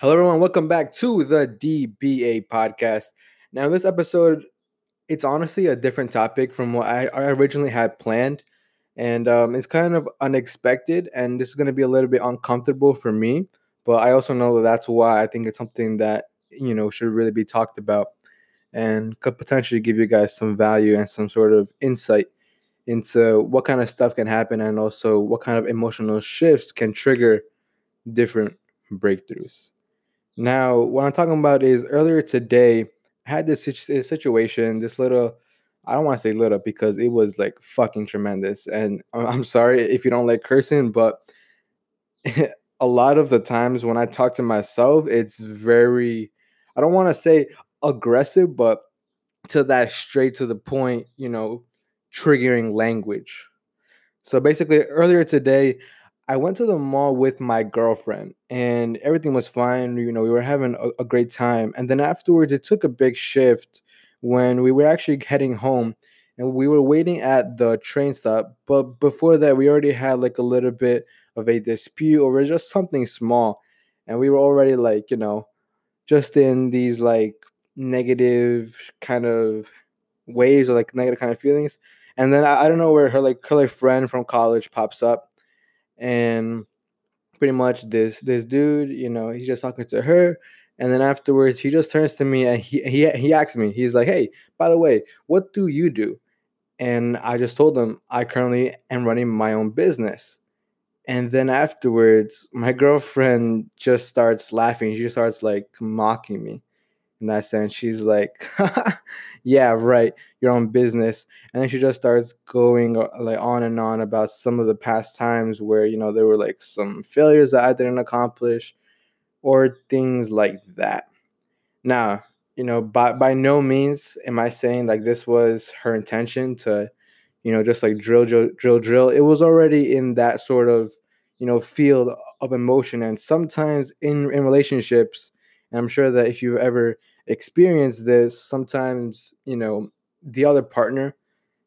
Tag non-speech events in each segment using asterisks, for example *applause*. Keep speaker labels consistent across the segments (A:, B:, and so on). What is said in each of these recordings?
A: Hello, everyone. Welcome back to the DBA podcast. Now, this episode, it's honestly a different topic from what I, originally had planned, and um, it's kind of unexpected, and this is going to be a little bit uncomfortable for me. But I also know that that's why I think it's something that you know should really be talked about, and could potentially give you guys some value and some sort of insight into what kind of stuff can happen, and also what kind of emotional shifts can trigger different breakthroughs. Now, what I'm talking about is earlier today, I had this situation, this little, I don't want to say little because it was like fucking tremendous. And *laughs* I'm sorry if you don't like cursing, but *laughs* a lot of the times when I talk to myself, it's very, I don't want to say aggressive, but to that straight to the point, you know, triggering language. So basically, earlier today, I went to the mall with my girlfriend and everything was fine. You know, we were having a, a, great time. And then afterwards, it took a big shift when we were actually heading home and we were waiting at the train stop. But before that, we already had like a little bit of a dispute over just something small. And we were already like, you know, just in these like negative kind of ways or like negative kind of feelings. And then I, I don't know where her like her like friend from college pops up and pretty much this this dude, you know, he's just talking to her, and then afterwards he just turns to me and he he he asks me, he's like, "Hey, by the way, what do you do?" And I just told him I currently am running my own business. And then afterwards, my girlfriend just starts laughing. She starts like mocking me in that sense. She's like, *laughs* "Yeah, right, your own business," and then she just starts going uh, like on and on about some of the past times where you know there were like some failures that I didn't accomplish, or things like that. Now, you know, by by no means am I saying like this was her intention to, you know, just like drill, drill, drill, drill. It was already in that sort of, you know, field of emotion, and sometimes in in relationships and I'm sure that if you've ever experienced this, sometimes, you know, the other partner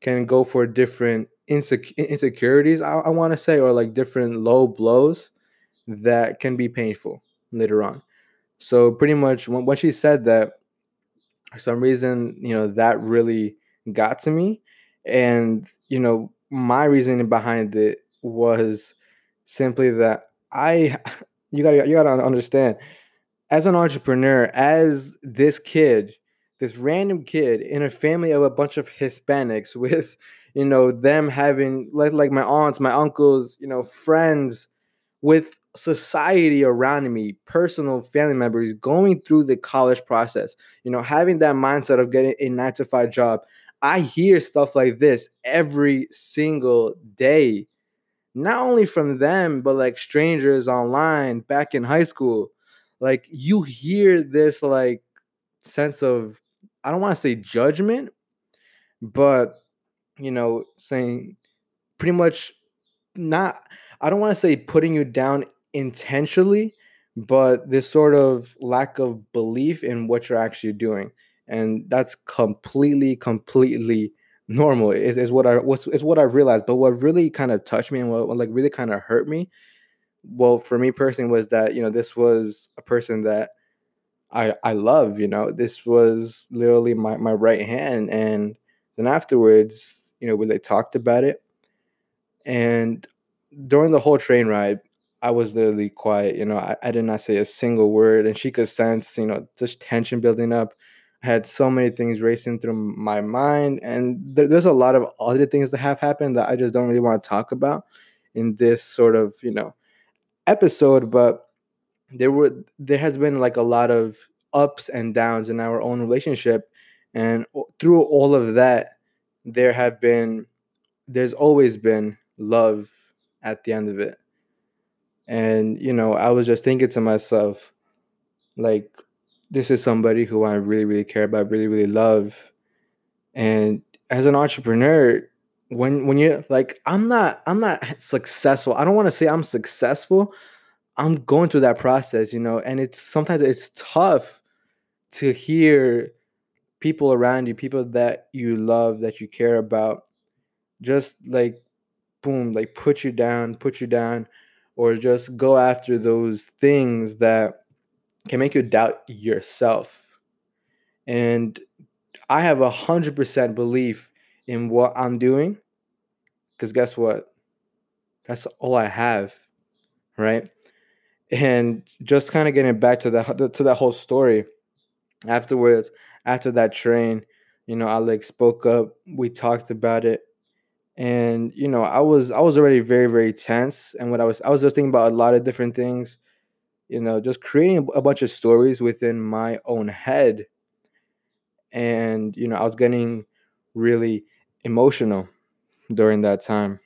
A: can go for different insec- insecurities, I, I want to say, or like different low blows that can be painful later on. So, pretty much when, when she said that, for some reason, you know, that really got to me. And, you know, my reasoning behind it was simply that I, *laughs* you gotta, you gotta understand, as an entrepreneur, as this kid, this random kid in a family of a bunch of Hispanics *laughs* with, you know, them having like like my aunts, my uncles, you know, friends with society around me, personal family members going through the college process, you know, having that mindset of getting a 9 to 5 job. I hear stuff like this every single day. Not only from them, but like strangers online back in high school like you hear this like sense of I don't want to say judgment, but you know, saying pretty much not I don't want to say putting you down intentionally, but this sort of lack of belief in what you're actually doing. And that's completely, completely normal. Is, is what I was is what I realized. But what really kind of touched me and what, what like really kind of hurt me well for me personally was that you know this was a person that i i love you know this was literally my, my right hand and then afterwards you know when they talked about it and during the whole train ride i was literally quiet you know I, I did not say a single word and she could sense you know just tension building up. I had so many things racing through my mind and there, there's a lot of other things that have happened that i just don't really want to talk about in this sort of you know episode, but there were there has been like a lot of ups and downs in our own relationship, and through all of that, there have been there's always been love at the end of it. And you know, I was just thinking to myself, like, this is somebody who I really, really care about, really, really love. And as an entrepreneur, when when you're like i'm not i'm not successful i don't want to say i'm successful i'm going through that process you know and it's sometimes it's tough to hear people around you people that you love that you care about just like boom like put you down put you down or just go after those things that can make you doubt yourself. And I have a hundred percent belief in what I'm doing. Cause guess what? That's all I have. Right. And just kind of getting back to that to that whole story. Afterwards, after that train, you know, I like spoke up. We talked about it and you know i was i was already very very tense and what i was i was just thinking about a lot of different things you know just creating a bunch of stories within my own head and you know i was getting really emotional during that time.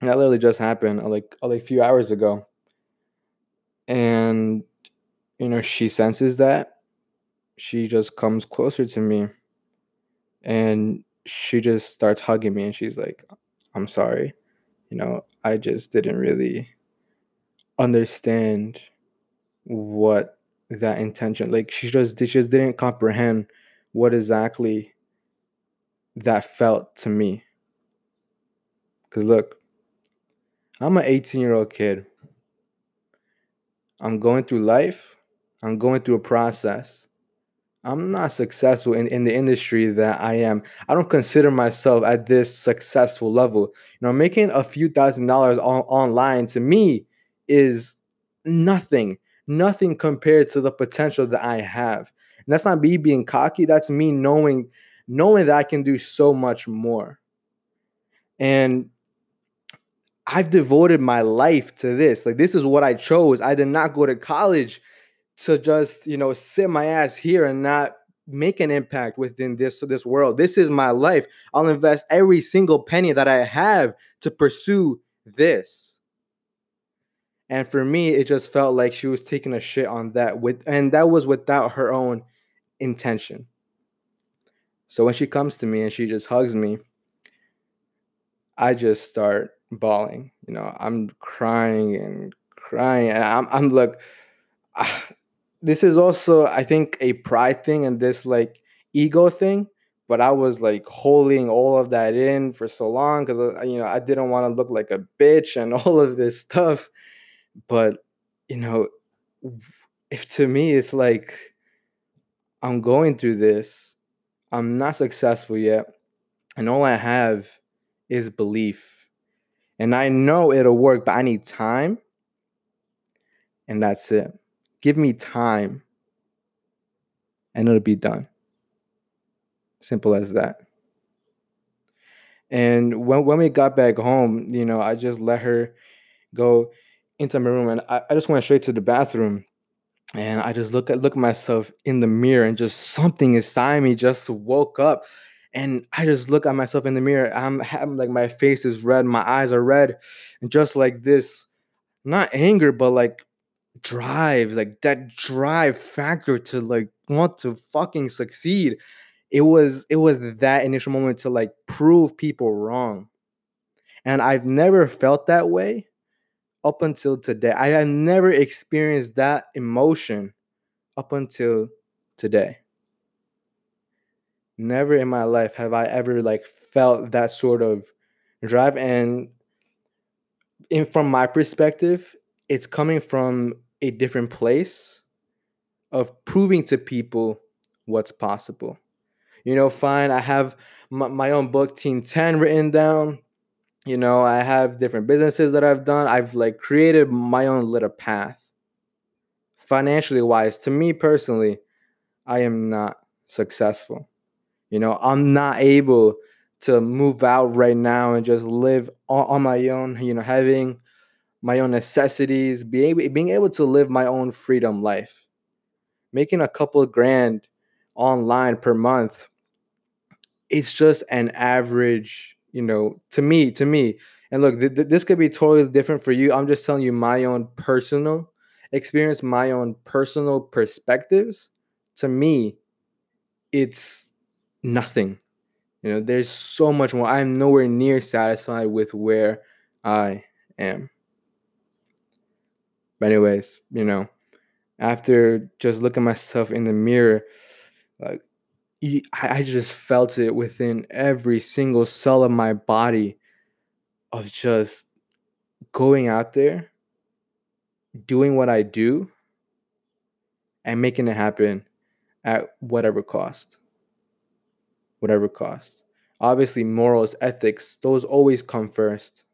A: And that literally just happened uh, like uh, like a few hours ago. And you know she senses that. She just comes closer to me. And she just starts hugging me and she's like, I'm sorry. You know, I just didn't really understand what that intention like she just she just didn't comprehend what exactly that felt to me because look i'm an 18 year old kid i'm going through life i'm going through a process I'm not successful in, in the industry that I am. I don't consider myself at this successful level. You know, making a few thousand dollars on, online to me is nothing, nothing compared to the potential that I have. And that's not me being cocky. That's me knowing, knowing that I can do so much more. And I've devoted my life to this. Like this is what I chose. I did not go to college to just you know sit my ass here and not make an impact within this this world. This is my life. I'll invest every single penny that I have to pursue this. And for me, it just felt like she was taking a shit on that with and that was without her own intention. So when she comes to me and she just hugs me, I just start bawling. You know, I'm crying and crying and I'm I'm like this is also I think a pride thing and this like ego thing. But I was like holding all of that in for so long because uh, you know I didn't want to look like a bitch and *laughs* all of this stuff. But you know, if to me it's like I'm going through this, I'm not successful yet, and all I have is belief. And I know it'll work, but I need time. And that's it. Give me time and it'll be done. Simple as that. And when, when we got back home, you know, I just let her go into my room and I, I just went straight to the bathroom. And I just look at look at myself in the mirror and just something inside me just woke up. And I just look at myself in the mirror. I'm, like my face is red, my eyes are red, and just like this, not anger, but like drive, like that drive factor to like want to fucking succeed. It was it was that initial moment to like prove people wrong. And I've never felt that way up until today. I have never experienced that emotion up until today. Never in my life have I ever like felt that sort of drive and in from my perspective, it's coming from a different place of proving to people what's possible. You know, fine, I have my, my own book, Team 10, written down. You know, I have different businesses that I've done. I've like created my own little path. Financially wise, to me personally, I am not successful. You know, I'm not able to move out right now and just live on, my own, you know, having my own necessities, being being able to live my own freedom life. Making a couple grand online per month, it's just an average, you know, to me, to me. And look, th- th- this could be totally different for you. I'm just telling you my own personal experience, my own personal perspectives. To me, it's nothing. You know, there's so much more. I'm nowhere near satisfied with where I am. But anyways, you know, after just looking myself in the mirror, like I just felt it within every single cell of my body of just going out there, doing what I do, and making it happen at whatever cost. Whatever cost. Obviously, morals, ethics, those always come first.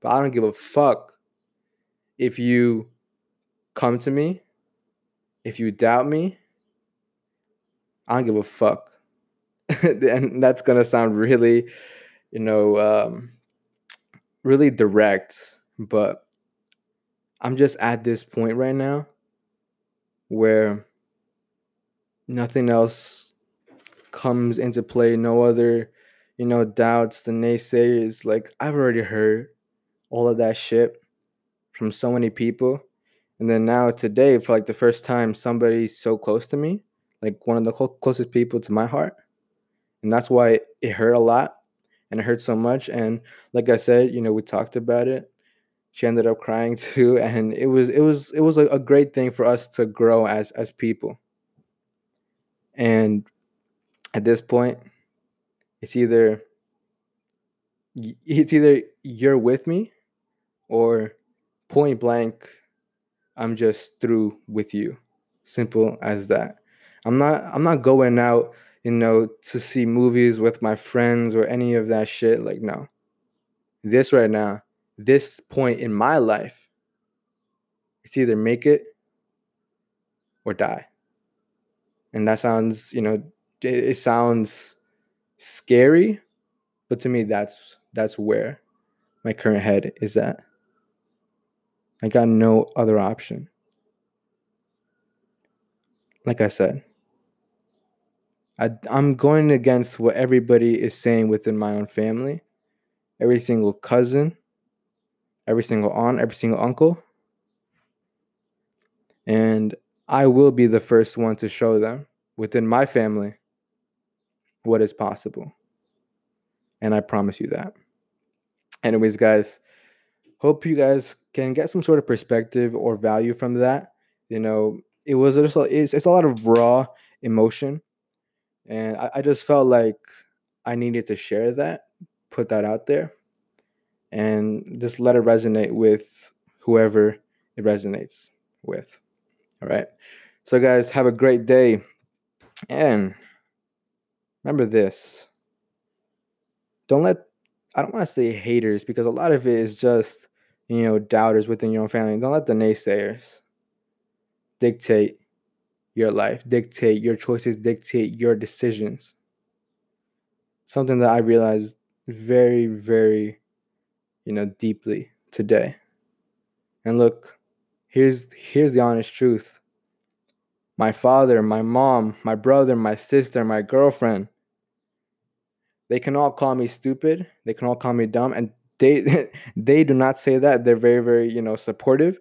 A: But I don't give a fuck if you come to me, if you doubt me. I don't give a fuck. *laughs* and that's to sound really, you know, um, really direct, but I'm just at this point right now where nothing else comes into play, no other, you know, doubts, the naysayers. Like, I've already heard all of that shit from so many people. And then now today, for like the first time, somebody so close to me, like one of the closest people to my heart. And that's why it hurt a lot and it hurt so much. And like I said, you know, we talked about it. She ended up crying *laughs* too, and it was it was it was a, a great thing for us to grow as as people. And at this point, it's either it's either you're with me or point blank I'm just through with you. Simple as that. I'm not I'm not going out you know, to see movies with my friends or any of that shit. Like, no. This right now, this point in my life, it's either make it or die. And that sounds, you know, it, sounds scary, but to me that's that's where my current head is at. I got no other option. Like I said, I, I'm going against what everybody is saying within my own family. Every single cousin, every single aunt, every single uncle. And I will be the first one to show them within my family what is possible. And I promise you that. Anyways, guys, hope you guys can get some sort of perspective or value from that. You know, it was just it's, it's a lot of raw emotion and I, I just felt like I needed to share that, put that out there, and just let it resonate with whoever it resonates with. All right. So, guys, have a great day. And remember this don't let, I don't want to say haters because a lot of it is just, you know, doubters within your own family. Don't let the naysayers dictate your life, dictate your choices, dictate your decisions. Something that I realized very, very, you know, deeply today. And look, here's here's the honest truth. My father, my mom, my brother, my sister, my girlfriend, they can all call me stupid. They can all call me dumb and they *laughs* they do not say that. They're very very, you know, supportive.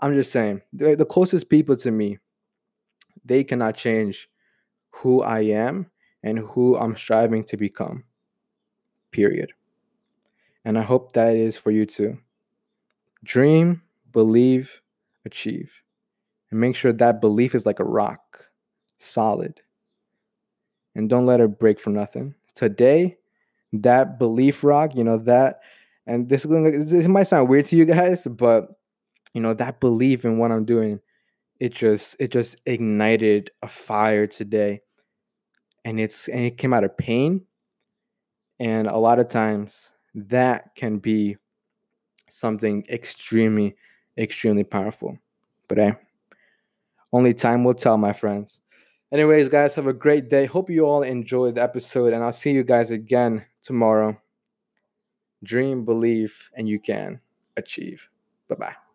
A: I'm just saying, the closest people to me they cannot change who I am and who I'm striving to become. Period. And I hope that is for you too. Dream, believe, achieve. And make sure that belief is like a rock, solid. And don't let it break for nothing. Today, that belief rock, you know, that, and this, this might sound weird to you guys, but, you know, that belief in what I'm doing it just it just ignited a fire today. And it's and it came out of pain. And a lot of times that can be something extremely extremely powerful. But hey only time will tell my friends. Anyways guys have a great day. Hope you all enjoyed the episode and i'll see you guys again tomorrow. Dream believe and you can achieve. Bye bye